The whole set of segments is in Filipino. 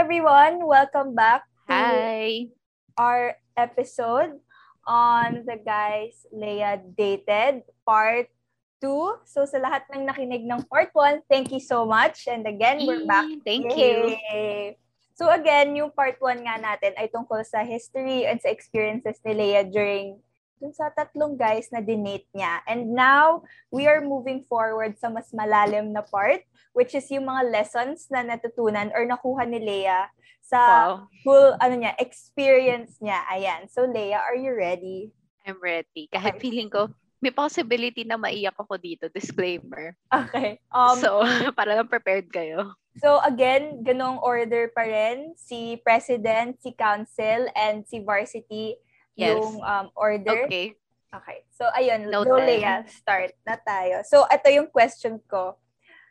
everyone. Welcome back to Hi. our episode on the guys Leia dated part 2. So sa lahat ng nakinig ng part 1, thank you so much. And again, we're back. Yay, Thank you. Yay! So again, yung part 1 nga natin ay tungkol sa history and sa experiences ni Leia during dun sa tatlong guys na dinate niya. And now, we are moving forward sa mas malalim na part, which is yung mga lessons na natutunan or nakuha ni Leia sa Wow. full ano niya, experience niya. Ayan. So Leia, are you ready? I'm ready. Kahit Okay. feeling ko, may possibility na maiyak ako dito. Disclaimer. Okay. Um, so, para lang prepared kayo. So again, ganong order pa rin. Si President, si Council, and si Varsity Yes. yung um, order. Okay. Okay. So ayun, Noted. go Leia, start na tayo. So ito yung question ko.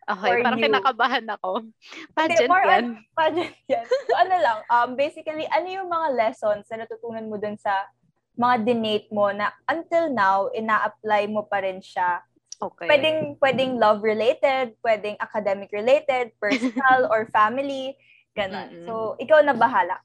Okay, For parang you. kinakabahan ako. Pageant more yan. on- pageant yan. So ano lang, um, basically, ano yung mga lessons na natutunan mo dun sa mga dinate mo na until now, ina-apply mo pa rin siya Okay. Pwedeng, pwedeng love-related, pwedeng academic-related, personal or family, ganun. Mm-mm. So, ikaw na bahala.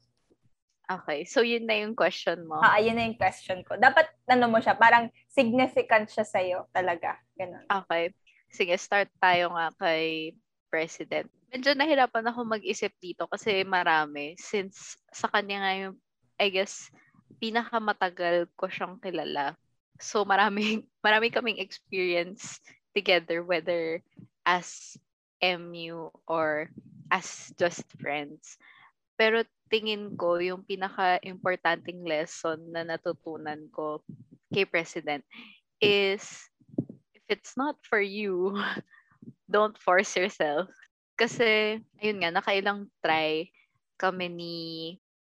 Okay, so yun na yung question mo. Ah, ayun na yung question ko. Dapat, ano mo siya, parang significant siya sa'yo talaga. Ganun. Okay. Sige, start tayo nga kay President. Medyo nahirapan ako mag-isip dito kasi marami. Since sa kanya nga yung, I guess, pinakamatagal ko siyang kilala. So marami, marami kaming experience together, whether as MU or as just friends. Pero tingin ko yung pinaka-importanting lesson na natutunan ko kay President is if it's not for you, don't force yourself. Kasi, ayun nga, nakailang try kami ni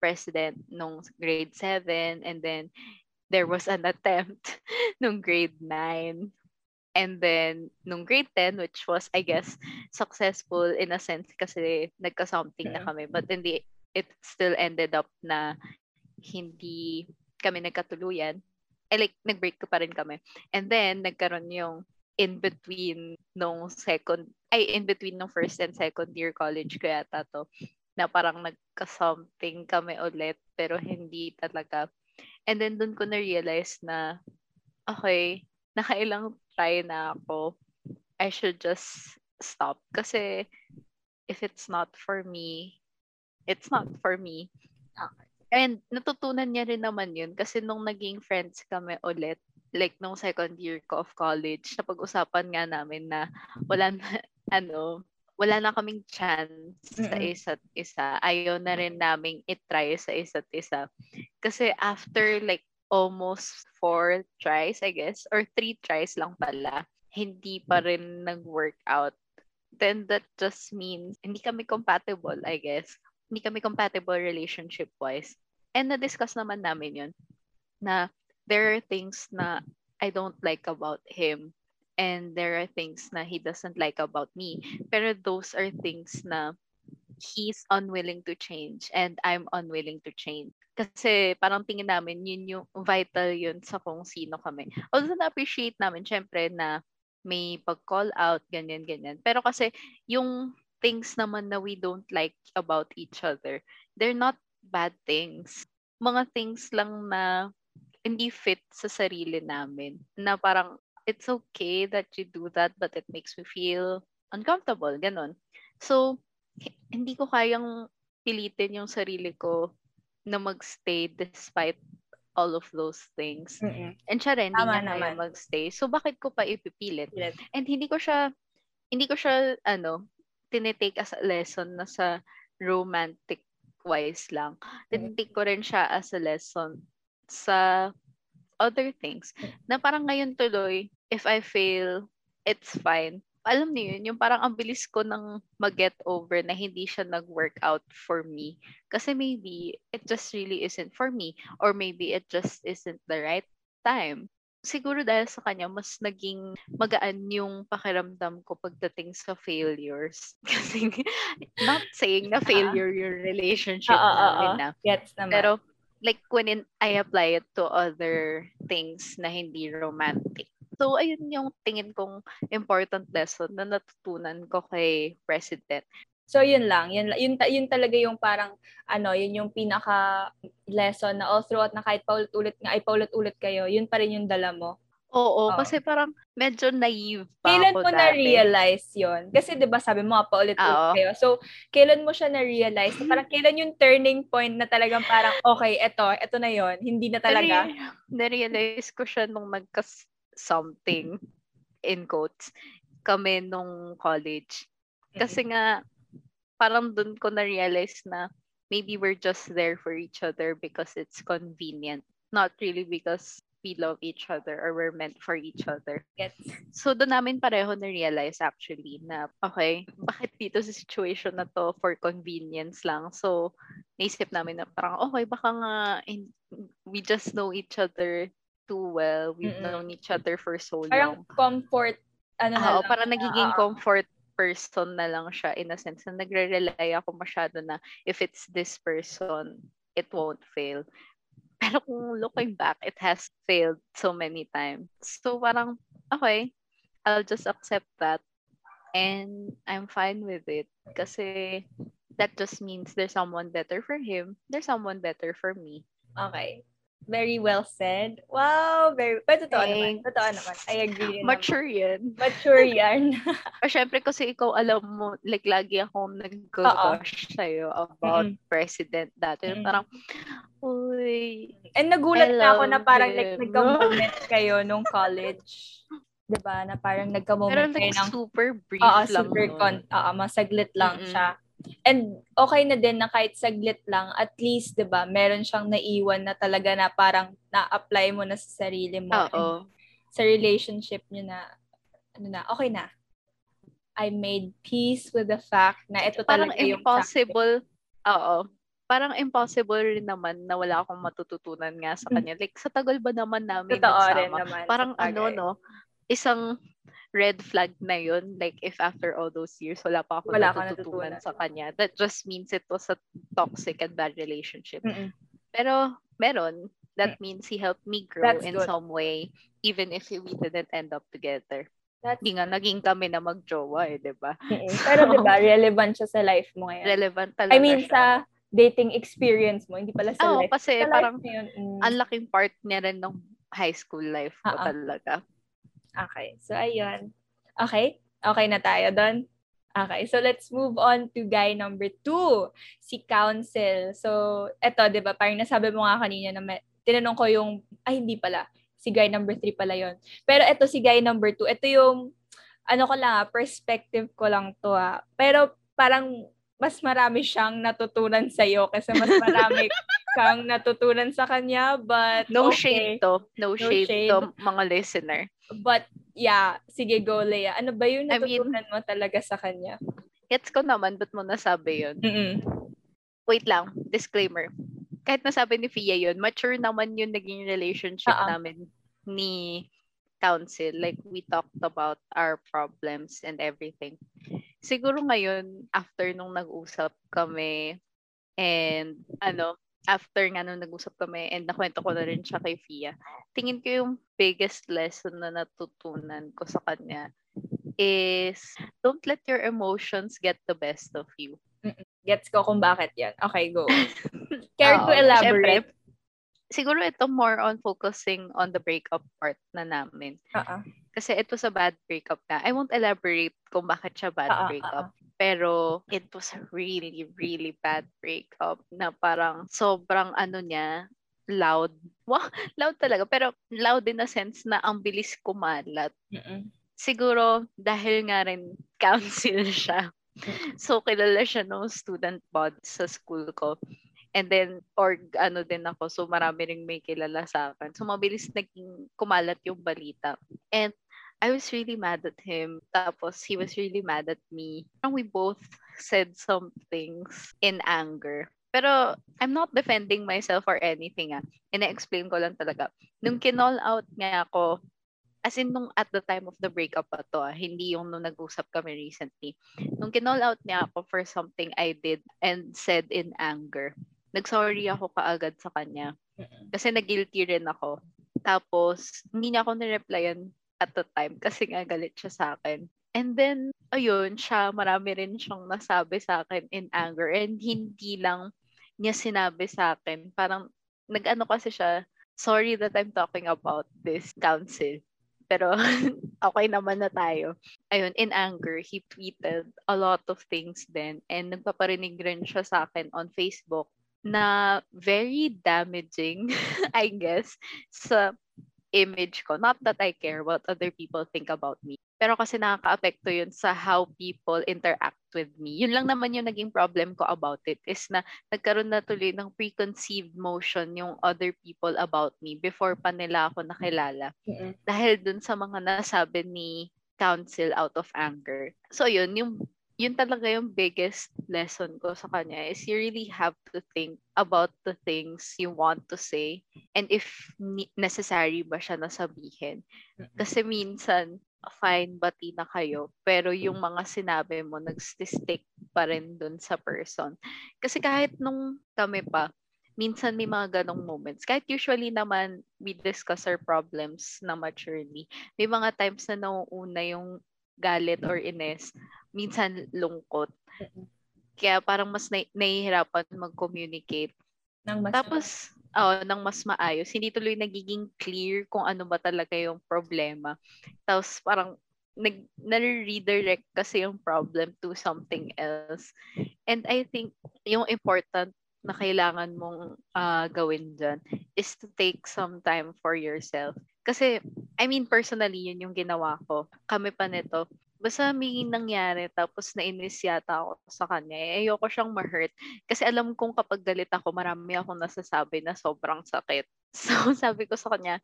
President nung grade 7 and then there was an attempt nung grade 9. And then, nung grade 10, which was, I guess, successful in a sense kasi nagka-something na Okay. kami. But in the, it still ended up na hindi kami nagkatuluyan. Eh, like, nag-break pa rin kami. And then, nagkaroon yung in-between nung second, ay, in-between nung first and second year college ko yata to, na parang nagka-something kami ulit, pero hindi talaga. And then, dun ko na-realize na, okay, nakailang try na ako, I should just stop. Kasi, if it's not for me, it's not for me. And natutunan niya rin naman yun kasi nung naging friends kami ulit, like nung second year ko of college, napag-usapan nga namin na wala na, ano, wala na kaming chance sa Mm-mm. isa't isa. Ayaw na rin naming itry sa isa't isa. Kasi after like almost four tries, I guess, or three tries lang pala, hindi pa rin nag-work out. Then that just means hindi kami compatible, I guess. Hindi kami compatible relationship-wise. And na-discuss naman namin yun na there are things na I don't like about him and there are things na he doesn't like about me. Pero those are things na he's unwilling to change and I'm unwilling to change. Kasi parang tingin namin yun yung vital yun sa kung sino kami. Although na-appreciate namin syempre na may pag-call out, ganyan, ganyan. Pero kasi yung things naman na we don't like about each other, they're not bad things. Mga things lang na hindi fit sa sarili namin. Na parang, it's okay that you do that, but it makes me feel uncomfortable. Ganon. So, hindi ko kayang pilitin yung sarili ko na magstay despite all of those things. Mm-mm. And siya rin, hindi Tama niya kaya naman. magstay. So, bakit ko pa ipipilit? Pilit. And hindi ko siya, hindi ko siya, ano, tinitake as a lesson na sa romantic wise lang. Tinitake ko rin siya as a lesson sa other things. Na parang ngayon tuloy, if I fail, it's fine. Alam niyo yun, yung parang ang bilis ko nang mag-get over na hindi siya nag-work out for me. Kasi maybe it just really isn't for me. Or maybe it just isn't the right time. Siguro dahil sa kanya, mas naging magaan yung pakiramdam ko pagdating sa failures. Kasi not saying na failure yung relationship Ah, ah, ah, namin ah. na. Gets naman. Pero like when in, I apply it to other things na hindi romantic. So, ayun yung tingin kong important lesson na natutunan ko kay President. So yun lang, yun yun, yun talaga yung parang ano, yun yung pinaka lesson na all throughout na kahit paulit-ulit nga ay paulit-ulit kayo, yun pa rin yung dala mo. Oo, Oo. kasi parang medyo naive pa Kailan ako mo dati. na-realize yun? Kasi 'di ba sabi mo nga paulit-ulit Oo. kayo. So, kailan mo siya na-realize? Na parang kailan yung turning point na talagang parang okay, eto, eto na yon Hindi na talaga. Nare- Narealize ko siya nung nagkas something in quotes kami nung college. Kasi nga parang dun ko na-realize na maybe we're just there for each other because it's convenient. Not really because we love each other or we're meant for each other. Gets. So doon namin pareho na-realize actually na okay, bakit dito sa situation na to for convenience lang. So naisip namin na parang okay, baka nga in- we just know each other too well. We've Mm-mm. known each other for so Parang long. comfort, ano na Oo, lang. parang nagiging Oo. comfort person na lang siya in a sense na nagre-rely ako masyado na if it's this person, it won't fail. Pero kung looking back, it has failed so many times. So parang, okay, I'll just accept that and I'm fine with it. Kasi that just means there's someone better for him, there's someone better for me. Okay. Very well said. Wow, very, pero totoo naman. Thanks. Totoo naman. I agree Mature yan. naman. Mature yan. O syempre kasi ikaw alam mo, like lagi akong nag-gush sa'yo about Mm-mm. president dati. Mm-mm. Parang, uy, And nagulat na ako na parang him. like, nagka-moment kayo nung college. 'Di ba Na parang pero nagka-moment kayo like ng super brief Oo, lang super con, oo, masaglit lang Mm-mm. siya. And okay na din na kahit saglit lang, at least, 'di ba meron siyang naiwan na talaga na parang na-apply mo na sa sarili mo. Oo. Sa relationship niyo na, ano na, okay na. I made peace with the fact na ito Parang talaga yung impossible, oo. Parang impossible rin naman na wala akong matututunan nga sa Mm. kanya. Like, sa tagal ba naman namin Totoo nagsama? rin naman. Parang ano, no? Isang red flag na yun. Like, if after all those years, wala pa ako Wala natututunan natutunan. sa kanya. That just means it was a toxic and bad relationship. Mm-mm. Pero, meron. That means he helped me grow That's in good. some way, even if we didn't end up together. That's, Hindi nga, naging kami na magjowa eh, di ba? Mm-mm. Pero 'di ba relevant siya sa life mo ngayon. Relevant talaga I mean, siya. sa dating experience mo, hindi pala sa Oo, life. kasi Sa parang mm. ang laking part niya rin ng high school life ko Oo. talaga. Okay. So, ayun. Okay? Okay na tayo doon? Okay. So, let's move on to guy number two. Si Council. So, eto, di ba? Parang nasabi mo nga kanina na may, tinanong ko yung, ay, hindi pala. Si guy number three pala yon Pero eto si guy number two. Ito yung, ano ko lang ah, perspective ko lang to ah. Pero parang mas marami siyang natutunan sa'yo kasi mas marami kang natutunan sa kanya. But, No okay. shade to. No, shade, shade. to mga listener. But, yeah, sige, go, Leia. Ano ba yung I mean- natutunan mo talaga sa kanya? Gets ko naman, ba't mo nasabi yun? Mm-mm. Wait lang, disclaimer. Kahit nasabi ni Fia yun, mature naman yung naging relationship Oo. namin ni Council. Like, we talked about our problems and everything. Siguro ngayon, after nung nag-usap kami, and ano, after nga nung nag-usap kami, and nakwento ko na rin siya kay Fia, tingin ko yung biggest lesson na natutunan ko sa kanya is don't let your emotions get the best of you. Gets ko kung bakit yan. Okay, go. Care to elaborate? syempre, siguro ito more on focusing on the breakup part na namin. Oo. Kasi ito sa bad breakup na. I won't elaborate kung bakit siya bad Oo, breakup. Pero it was a really, really bad breakup na parang sobrang ano niya, loud. Wow, loud talaga. Pero loud in a sense na ang bilis kumalat. Mm-mm. Siguro dahil nga rin council siya. So kilala siya ng student bod sa school ko. And then, or ano din ako, so marami ring may kilala sa akin. So mabilis naging kumalat yung balita. And I was really mad at him. Tapos he was really mad at me. And we both said some things in anger. Pero I'm not defending myself or anything ah. Ina-explain ko lang talaga. Nung kinall out niya ako, as in nung at the time of the breakup pa to ah, hindi yung nung nag-usap kami recently. Nung kinall out niya ako for something I did and said in anger, nag-sorry ako kaagad sa kanya. Kasi nag-guilty rin ako. Tapos, hindi niya ako nireplyan at the time kasi nga galit siya sa akin. And then, ayun, siya, marami rin siyang nasabi sa akin in anger. And hindi lang niya sinabi sa akin. Parang, nag-ano kasi siya, sorry that I'm talking about this council. Pero, okay naman na tayo. Ayun, in anger, he tweeted a lot of things then. And nagpaparinig rin siya sa akin on Facebook na very damaging, I guess, sa image ko. Not that I care what other people think about me. Pero kasi nakaka-apekto yun sa how people interact with me. Yun lang naman yung naging problem ko about it is na nagkaroon na tuloy ng preconceived motion yung other people about me before pa nila ako nakilala. Mm-mm. Dahil dun sa mga nasabi ni Council out of anger. So yun, yung yun talaga yung biggest lesson ko sa kanya is you really have to think about the things you want to say and if necessary ba siya na sabihin. Kasi minsan, fine, bati na kayo, pero yung mga sinabi mo, nag-stick pa rin dun sa person. Kasi kahit nung kami pa, minsan may mga ganong moments. Kahit usually naman, we discuss our problems na maturely. May mga times na nauuna yung galit or ines, minsan lungkot. Kaya parang mas na- nahihirapan mag-communicate. Nang mas Tapos, oh, nang mas maayos. Hindi tuloy nagiging clear kung ano ba talaga yung problema. Tapos parang nag redirect kasi yung problem to something else. And I think yung important na kailangan mong uh, gawin dyan is to take some time for yourself. Kasi, I mean, personally, yun yung ginawa ko. Kami pa nito. Basta may nangyari, tapos nainis yata ako sa kanya. Eh, ayoko siyang ma-hurt. Kasi alam kong kapag galit ako, marami akong nasasabi na sobrang sakit. So, sabi ko sa kanya,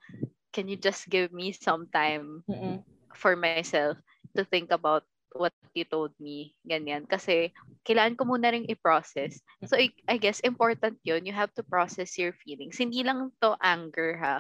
can you just give me some time Mm-mm. for myself to think about what you told me, ganyan. Kasi, kailangan ko muna rin i-process. So, I, I guess, important yun. You have to process your feelings. Hindi lang to anger, ha?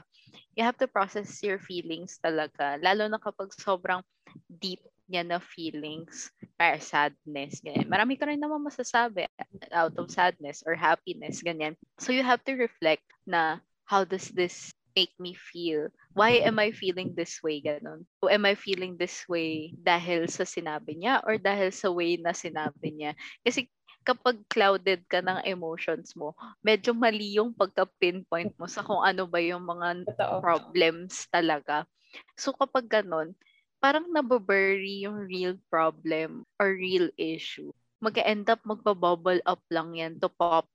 You have to process your feelings talaga. Lalo na kapag sobrang deep niya na feelings or sadness, ganyan. Marami ka rin naman masasabi out of sadness or happiness, ganyan. So, you have to reflect na how does this make me feel? Why am I feeling this way? Ganon. O am I feeling this way dahil sa sinabi niya or dahil sa way na sinabi niya? Kasi kapag clouded ka ng emotions mo, medyo mali yung pagka-pinpoint mo sa kung ano ba yung mga Totoo. problems talaga. So kapag ganon, parang nababury yung real problem or real issue. Mag-end up magpa-bubble up lang yan to pop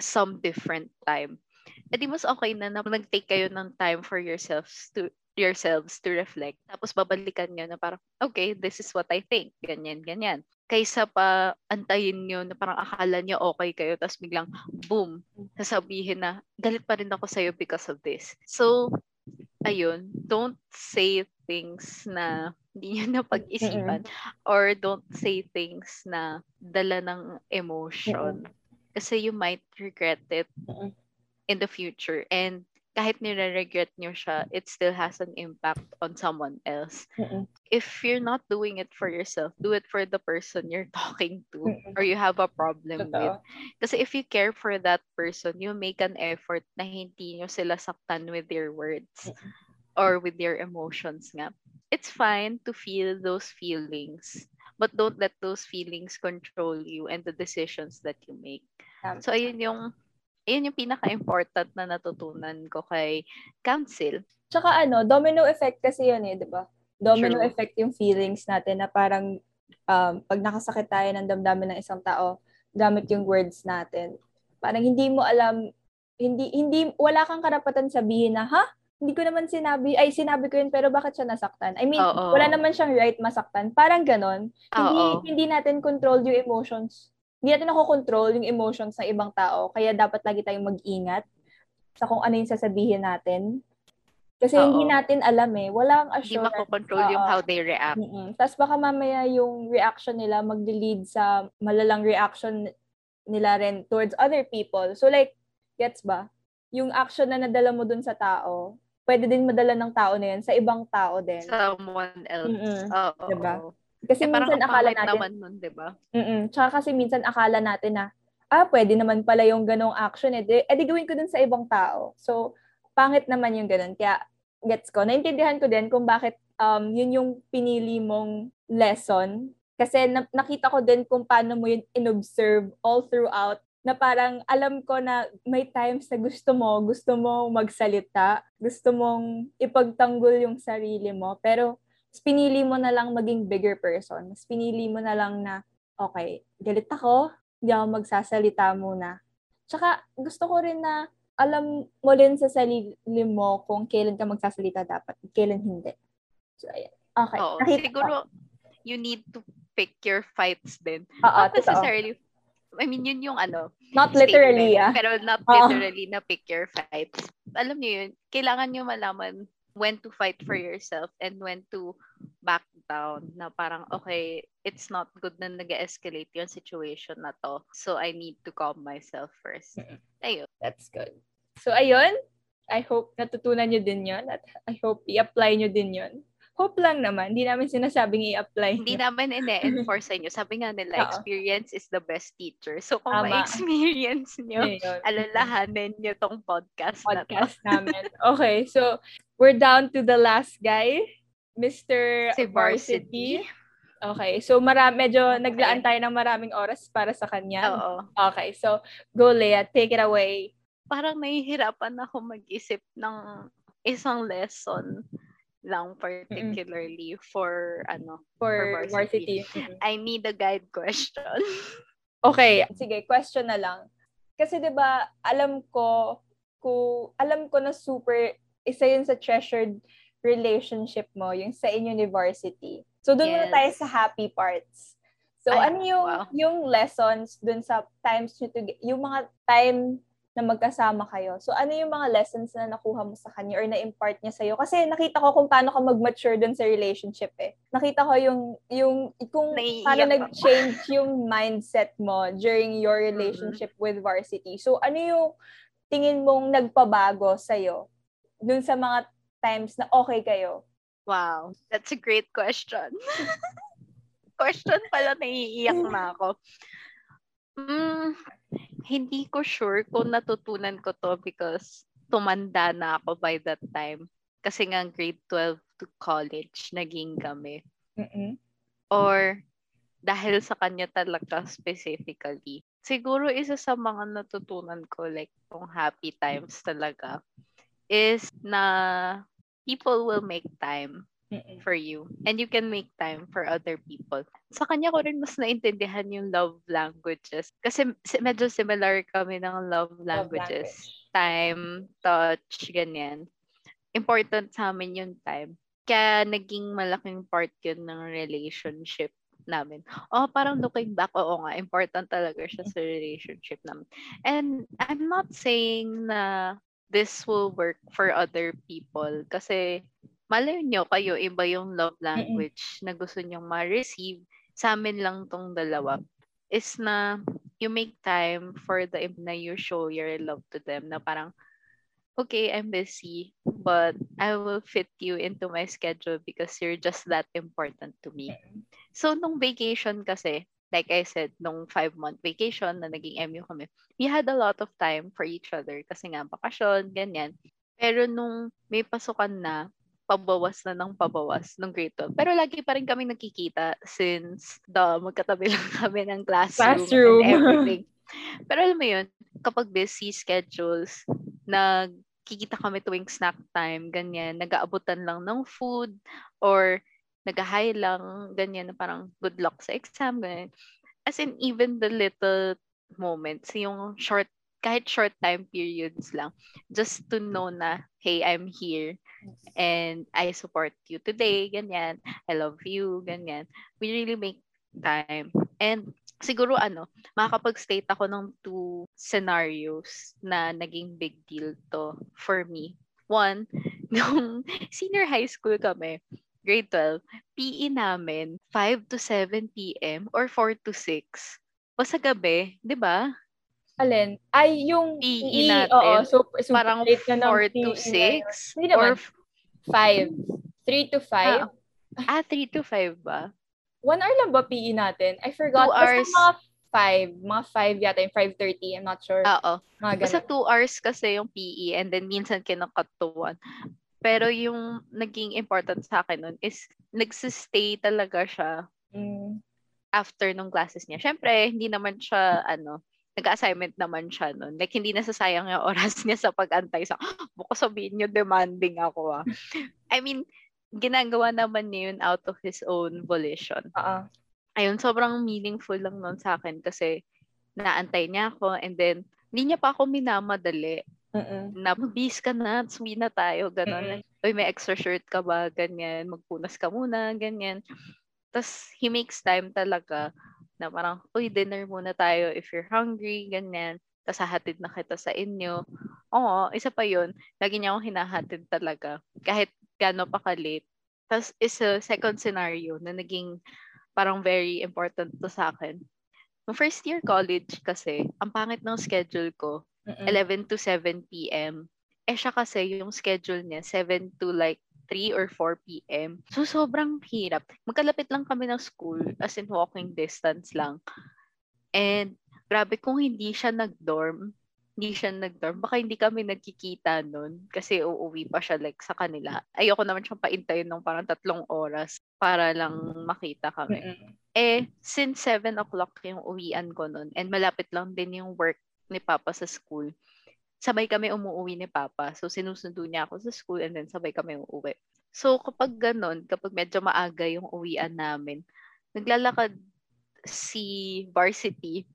some different time edi mas okay na na nag-take kayo ng time for yourselves to yourselves to reflect. Tapos babalikan nyo na parang, okay, this is what I think. Ganyan, ganyan. Kaysa pa antayin nyo na parang akala nyo okay kayo, tapos biglang, boom, sasabihin na, galit pa rin ako sa'yo because of this. So, ayun, don't say things na hindi nyo na pag-isipan or don't say things na dala ng emotion. Kasi you might regret it in the future. And kahit nire-regret nyo siya, it still has an impact on someone else. Mm-mm. If you're not doing it for yourself, do it for the person you're talking to Mm-mm. or you have a problem with. Kasi if you care for that person, you make an effort na hindi nyo sila saktan with your words or with your emotions nga. It's fine to feel those feelings, but don't let those feelings control you and the decisions that you make. So, ayun yung ayun yung pinaka-important na natutunan ko kay Council. Tsaka ano, domino effect kasi yun eh, di ba? Domino True. effect yung feelings natin na parang um, pag nakasakit tayo ng damdamin ng isang tao, gamit yung words natin. Parang hindi mo alam, hindi, hindi, wala kang karapatan sabihin na, ha? Hindi ko naman sinabi, ay sinabi ko yun, pero bakit siya nasaktan? I mean, Oo. wala naman siyang right masaktan. Parang ganon. Hindi, Oo. hindi natin control yung emotions. Hindi natin nakokontrol yung emotions ng ibang tao. Kaya dapat lagi tayong mag-ingat sa kung ano yung sasabihin natin. Kasi Oo. hindi natin alam eh. Walang Hindi assurance. makokontrol yung Oo. how they react. Mm-mm. Tapos baka mamaya yung reaction nila mag-lead sa malalang reaction nila rin towards other people. So like, gets ba? Yung action na nadala mo dun sa tao, pwede din madala ng tao na yun sa ibang tao din. Someone else. Mm-mm. Oo. Diba? Kasi Eh, minsan akala natin, naman nun, di ba? mm tsaka kasi minsan akala natin na, ah, pwede naman pala yung ganong action eh. Eh, di gawin ko dun sa ibang tao. So, pangit naman yung ganon. Kaya, gets ko. Naintindihan ko din kung bakit um, yun yung pinili mong lesson. Kasi na- nakita ko din kung paano mo yun inobserve all throughout na parang alam ko na may times na gusto mo, gusto mo magsalita, gusto mong ipagtanggol yung sarili mo, pero pinili mo na lang maging bigger person. Mas pinili mo na lang na, okay, galit ako, hindi ako magsasalita muna. Tsaka gusto ko rin na alam mo rin sa sarili mo kung kailan ka magsasalita dapat, kailan hindi. So, ayan. Okay. Oo, Nakita siguro, ko. you need to pick your fights din. Oo, Not necessarily, I mean, yun yung ano, Not literally, ah. Pero not Oo. literally na pick your fights. Alam niyo yun, kailangan niyo malaman when to fight for yourself and when to back down na parang, okay, it's not good na nag escalate yung situation na to. So, I need to calm myself first. Ayun. That's good. So, ayun. I hope natutunan nyo din yon at I hope i-apply nyo din yon. Hope lang naman. Hindi namin sinasabing i-apply. Hindi nyo. namin ine-enforce sa inyo. Sabi nga nila, Oo. experience is the best teacher. So, kung Tama. ma-experience nyo, Ayun. alalahanin nyo tong podcast, na to. podcast namin. Okay, so we're down to the last guy, Mr. Si Varsity. Varsity. Okay, so mara medyo Okay. naglaan tayo ng maraming oras para sa kanya. Oo. Okay, so go Leah, take it away. parang nahihirapan ako mag-isip ng isang lesson lang particularly for ano For, For varsity. varsity. I need a guide question. Okay, sige, question na lang. Kasi 'di ba, alam ko ko alam ko na super isa yun sa treasured relationship mo, yung sa inyo ni varsity. So doon muna Yes. tayo sa happy parts. So Ay, ano yung wow. yung lessons dun sa times nyo to, yung mga time na magkasama kayo. So ano yung mga lessons na nakuha mo sa kanya or na-impart niya sa'yo? Kasi nakita ko kung paano ka mag-mature dun sa relationship eh. Nakita ko yung, yung kung Naiiyak paano ako. nag-change yung mindset mo during your Mm-hmm. relationship with varsity. So ano yung tingin mong nagpabago sa'yo dun sa mga times na okay kayo? Wow, that's a great question. question pala naiiyak na ako. Mm, hindi ko sure kung natutunan ko to because tumanda na ako by that time. Kasi nga grade 12 to college naging kami. Mm-mm. or dahil sa kanya talaga specifically. Siguro isa sa mga natutunan ko like tong happy times talaga is na people will make time Mm-mm. for you and you can make time for other people. Sa kanya ko rin mas naintindihan yung love languages kasi si- medyo similar kami ng love Love languages. language. Time, touch, ganyan. Important sa amin yung time. Kaya naging malaking part yun ng relationship namin. Oh, parang looking back, oo nga, important talaga siya sa relationship namin. And I'm not saying na this will work for other people kasi malay nyo kayo, iba yung love language na gusto nyong ma-receive. Sa amin lang tong dalawa is na you make time for the na you show your love to them na parang okay, I'm busy, but I will fit you into my schedule because you're just that important to me. So, nung vacation kasi, like I said, nung five-month vacation na naging MU kami, we had a lot of time for each other kasi nga bakasyon, ganyan. Pero nung may pasukan na, pabawas na ng pabawas nung grade 12. Pero lagi pa rin kami nakikita since the magkatabi lang kami ng classroom, Classroom. and everything. Pero alam mo yun, kapag busy schedules, nagkikita kami tuwing snack time, ganyan, nag-aabutan lang ng food or nag-hi lang, ganyan, na parang good luck sa exam, ganyan. As in, even the little moments, yung short, kahit short time periods lang, just to know na, hey, I'm here and I support you today, ganyan. I love you, ganyan. We really make time. And siguro ano, makakapag-state ako ng two scenarios na naging big deal to for me. One, nung senior high school kami, grade 12, PE namin 5 to 7 p.m. or 4 to 6. O sa gabi, di ba? Alin? Ay, yung PE E, natin. Oo, super, super Parang late na ng 4 to PE ngayon. 6? Hindi naman. Or, Five. Three to five. ah, 3 to 5 ba? One hour lang ba PE natin? I forgot. Two Basta hours. mga five. Mga five yata yung 5.30. I'm not sure. Oo. mga Basta ganun. 2 hours kasi yung PE and then minsan kinakat to 1. Pero yung naging important sa akin nun is nagsistay talaga siya Mm. after nung classes niya. Syempre, hindi naman siya, ano, nag-assignment naman siya nun. Like, hindi nasasayang yung oras niya sa pag-antay sa, buko sabihin niyo, demanding ako ah. I mean, ginagawa naman niya yun out of his own volition. Oo. Ayun, sobrang meaningful lang nun sa akin kasi naantay niya ako and then, hindi niya pa ako minamadali Mm-mm. na bis ka na, suwi na tayo, gano'n. Like, Uy, may extra shirt ka ba? Ganyan. Magpunas ka muna, ganyan. Tapos, he makes time talaga na parang, uy, dinner muna tayo if you're hungry, ganyan. Tapos, hahatid na kita sa inyo. Oo, isa pa yun. Lagi niya akong hinahatid talaga. Kahit gano pa ka-late. Tapos, isa second scenario na naging parang very important to sa akin. Nung first year college kasi, ang pangit ng schedule ko, Mm-mm. 11 to 7 p.m. Eh siya kasi yung schedule niya 7 to like 3 or 4 p.m. So sobrang hirap. Magkalapit lang kami ng school as in walking distance lang. And grabe kung hindi siya nag-dorm, hindi siya nag-dorm, baka hindi kami nagkikita nun kasi uuwi pa siya like sa kanila. Ayoko naman siyang paintayin ng parang tatlong oras para lang makita kami. Mm-mm. Eh, since 7 o'clock yung uwian ko nun, and malapit lang din yung work ni Papa sa school, sabay kami umuwi ni Papa. So, sinusundo niya ako sa school and then sabay kami uuwi. So, kapag ganun, kapag medyo maaga yung uwian namin, naglalakad si varsity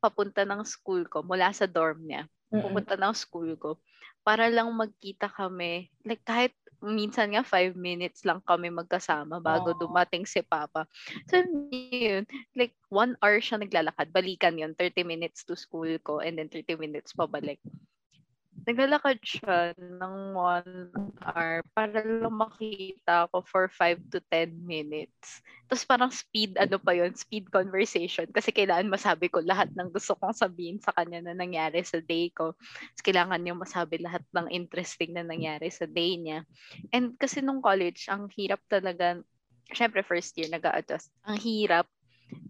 papunta ng school ko mula sa dorm niya pupunta ng school ko para lang magkita kami. Like kahit minsan nga five minutes lang kami magkasama bago Oo. dumating si Papa. So yun, like one hour siya naglalakad. Balikan yun, 30 minutes to school ko and then 30 minutes pabalik. Naglalakad siya ng one hour para lang makita ako for 5 to 10 minutes. Tapos parang speed, ano pa yun, speed conversation. Kasi kailangan masabi ko lahat ng gusto kong sabihin sa kanya na nangyari sa day ko. Tapos kailangan niya masabi lahat ng interesting na nangyari sa day niya. And kasi nung college, ang hirap talaga, syempre first year nag adjust Ang hirap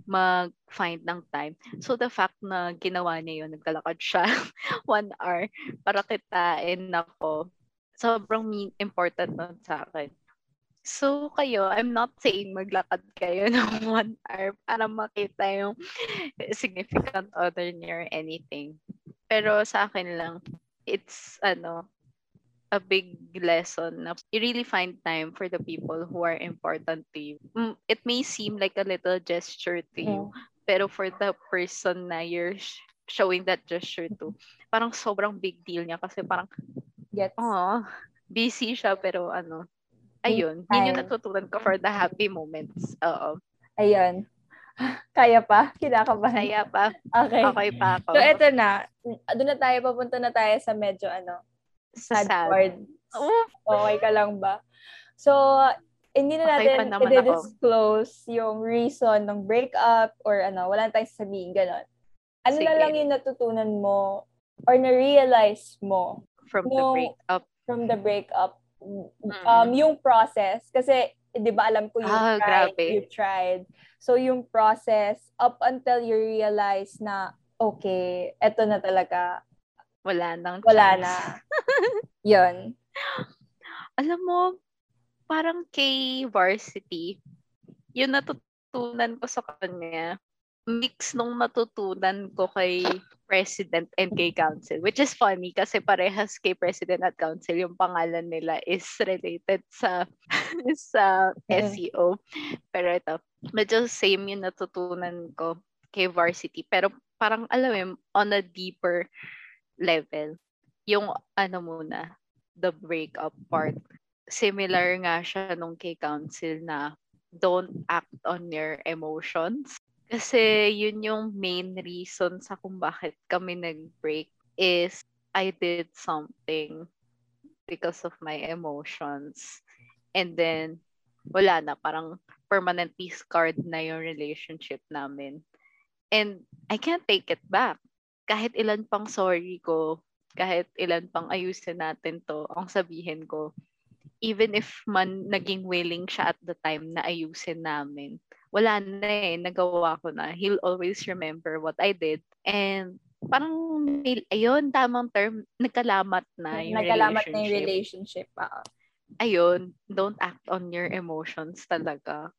mag-find ng time. So the fact na ginawa niya yun, nagkalakad siya one hour para kitain ako, sobrang important nun sa akin. So kayo, I'm not saying maglakad kayo ng one hour para makita yung significant other niyo or anything. Pero sa akin lang, it's ano, a big lesson na you really find time for the people who are important to you. Mm, It may seem like a little gesture to you, pero for the person na you're sh- showing that gesture to, parang sobrang big deal niya kasi parang, Gets. oh, busy siya pero ano, ayun, yun yung natutunan ko for the happy moments. Oo. Ayun. Kaya pa? Kinakabahan. Kaya pa, Okay. okay pa ako. So, eto na. Doon na tayo, papunta na tayo sa medyo ano, sad, sad. part. Oof, Okay ka lang ba? So, hindi na Okay natin ako. i-disclose yung reason ng breakup or ano, wala na tayong sasabihin, gano'n. Ano na Sige. lang yung natutunan mo or na-realize mo from the No. breakup. from the breakup? Mm. Um, yung process, kasi, di ba alam ko you Ah, tried, grabe. you tried. So, yung process, up until you realize na, okay, eto na talaga, Wala nang wala chance. na. Yun. alam mo, parang kay varsity, yung natutunan ko sa kanya, mix nung natutunan ko kay president and kay council. Which is funny kasi parehas kay president at council, yung pangalan nila is related sa sa Mm. SEO. Pero ito, medyo same yung natutunan ko kay varsity. Pero parang alam mo, yun, on a deeper level. Yung ano muna, the breakup part. Similar nga siya nung kay council na don't act on your emotions. Kasi yun yung main reason sa kung bakit kami nag-break is I did something because of my emotions. And then, wala na. Parang permanently scarred na yung relationship namin. And I can't take it back. Kahit ilan pang sorry ko, kahit ilan pang ayusin natin to, ang sabihin ko, even if man naging willing siya at the time na ayusin namin, wala na eh, nagawa ko na. He'll always remember what I did. And parang, ayun, tamang term, nagkalamat na yung Nagkalamat na yung relationship. relationship. ah. ayun, don't act on your emotions talaga.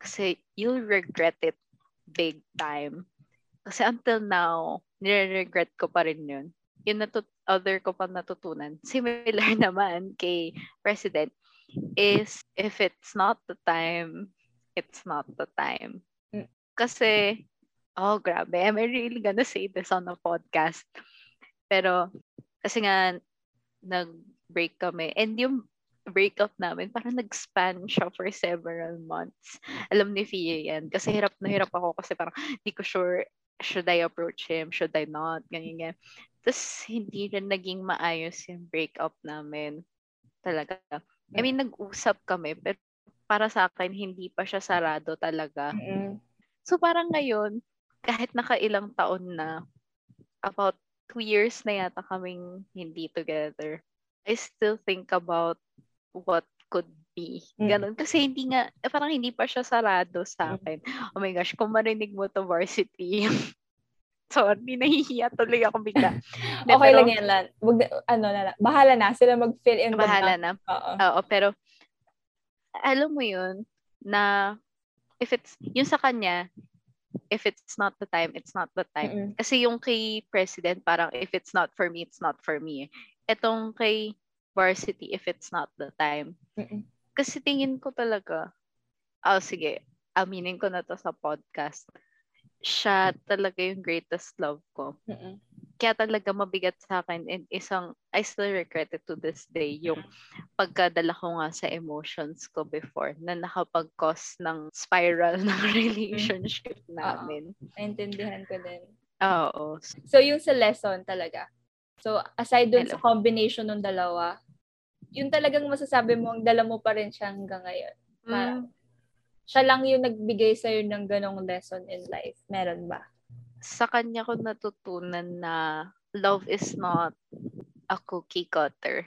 Kasi you'll regret it big time. Kasi until now, nire-regret ko pa rin yun. Yung natut other ko pa natutunan, similar naman kay President, is if it's not the time, it's not the time. Mm. Kasi, oh grabe, I'm really gonna say this on a podcast. Pero, kasi nga, nag-break kami. And yung breakup namin, parang nag-span siya for several months. Alam ni Fia yan. Kasi hirap na hirap ako kasi parang hindi ko sure should I approach him, should I not, ganyan, ganyan. Tapos, hindi rin naging maayos yung breakup namin. Talaga. I mean, nag-usap kami, pero para sa akin, hindi pa siya sarado talaga. Mm-mm. So, parang ngayon, kahit nakailang taon na, about two years na yata kaming hindi together, I still think about what could be. Mm. Ganon. Kasi hindi nga, eh, parang hindi pa siya sarado sa akin. Oh my gosh, kung marinig mo to varsity, sorry, nahihiya tuloy ako bigla. Okay pero- lang yan lang. Wag, ano na. Bahala na. Sila mag-fill in Bahala na. Oo. Oo, pero alam mo yun na if it's yung sa kanya if it's not the time, it's not the time. Mm-mm. Kasi yung kay president parang if it's not for me, it's not for me. Etong kay varsity if it's not the time. Mm-mm. Kasi tingin ko talaga oh sige, aminin ko na to sa podcast. Siya talaga yung greatest love ko Mm-mm. kaya talaga mabigat sa akin and isang I still regret it to this day yung pagkadala ko nga sa emotions ko before na nakapag-cause ng spiral ng relationship namin. Naintindihan ko din. Oo. So, yung sa lesson talaga. So, aside dun Hello. sa combination ng dalawa, yun talagang masasabi mo, ang dala mo pa rin siya hanggang ngayon. Mm, Siya lang yung nagbigay sa'yo ng ganong lesson in life. Meron ba? sa kanya ko natutunan na love is not a cookie cutter.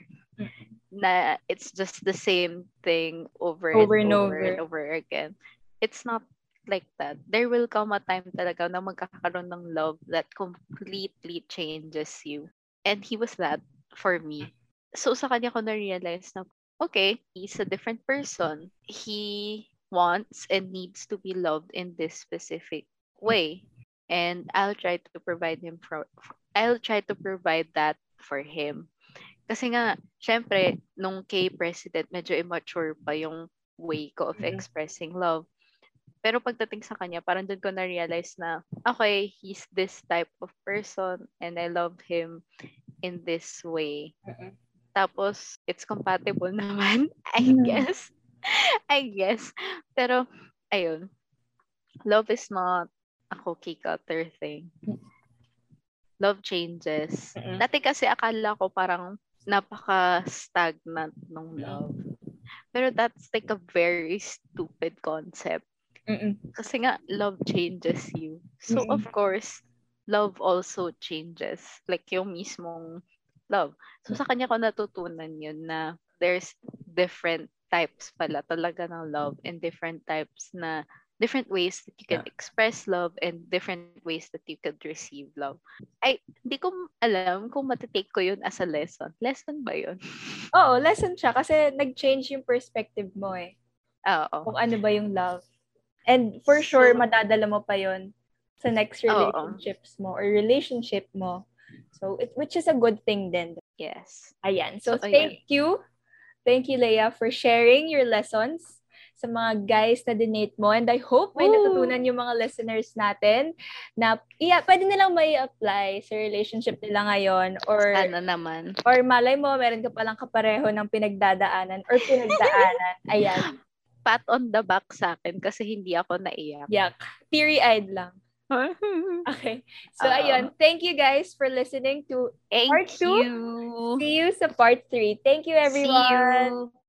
Na it's just the same thing over, Over and and over, over. and over again. It's not like that. There will come a time talaga na magkakaroon ng love that completely changes you. And he was that for me. So sa kanya ko na-realize na, okay, he's a different person. He wants and needs to be loved in this specific way. And I'll try to provide him for, I'll try to provide that for him. Kasi nga, syempre, nung kay president, medyo immature pa yung way ko of Mhm. expressing love. Pero pagdating sa kanya, parang doon ko na-realize na, okay, he's this type of person and I love him in this way. Tapos, it's compatible naman, I Mm. guess. I guess. Pero, ayun. Love is not a cookie cutter thing. Love changes. Mm-mm. Dati kasi akala ko parang napaka-stagnant ng love. Pero that's like a very stupid concept. Mm-mm. Kasi nga, love changes you. So, Mm-mm. of course, love also changes. Like, yung mismong love. So, sa kanya ko natutunan yun na there's different types pala talaga ng love and different types na different ways that you can express love and different ways that you could receive love. Ay, hindi ko alam kung matitake ko yun as a lesson. Lesson ba yun? Oo, lesson siya kasi nag-change yung perspective mo eh. Oo. Kung ano ba yung love. And for sure, So- madadala mo pa yon sa next Oo. relationships mo or relationship mo. So, it, which is a good thing din. Yes. Ayan. So, So, thank you. Thank you, Leia, for sharing your lessons sa mga guys na dinate mo. And I hope may Woo! natutunan yung mga listeners natin na iya, pwede nilang may apply sa relationship nila ngayon or Sana naman. or malay mo, meron ka palang kapareho ng pinagdadaanan or pinagdaanan. Ayan. Pat on the back sa akin kasi hindi ako naiyak. Yak. Teary-eyed lang. Okay. So, Oo. ayun. Thank you guys for listening to Thank Part two? you. See you sa part 3. Thank you, everyone. See you.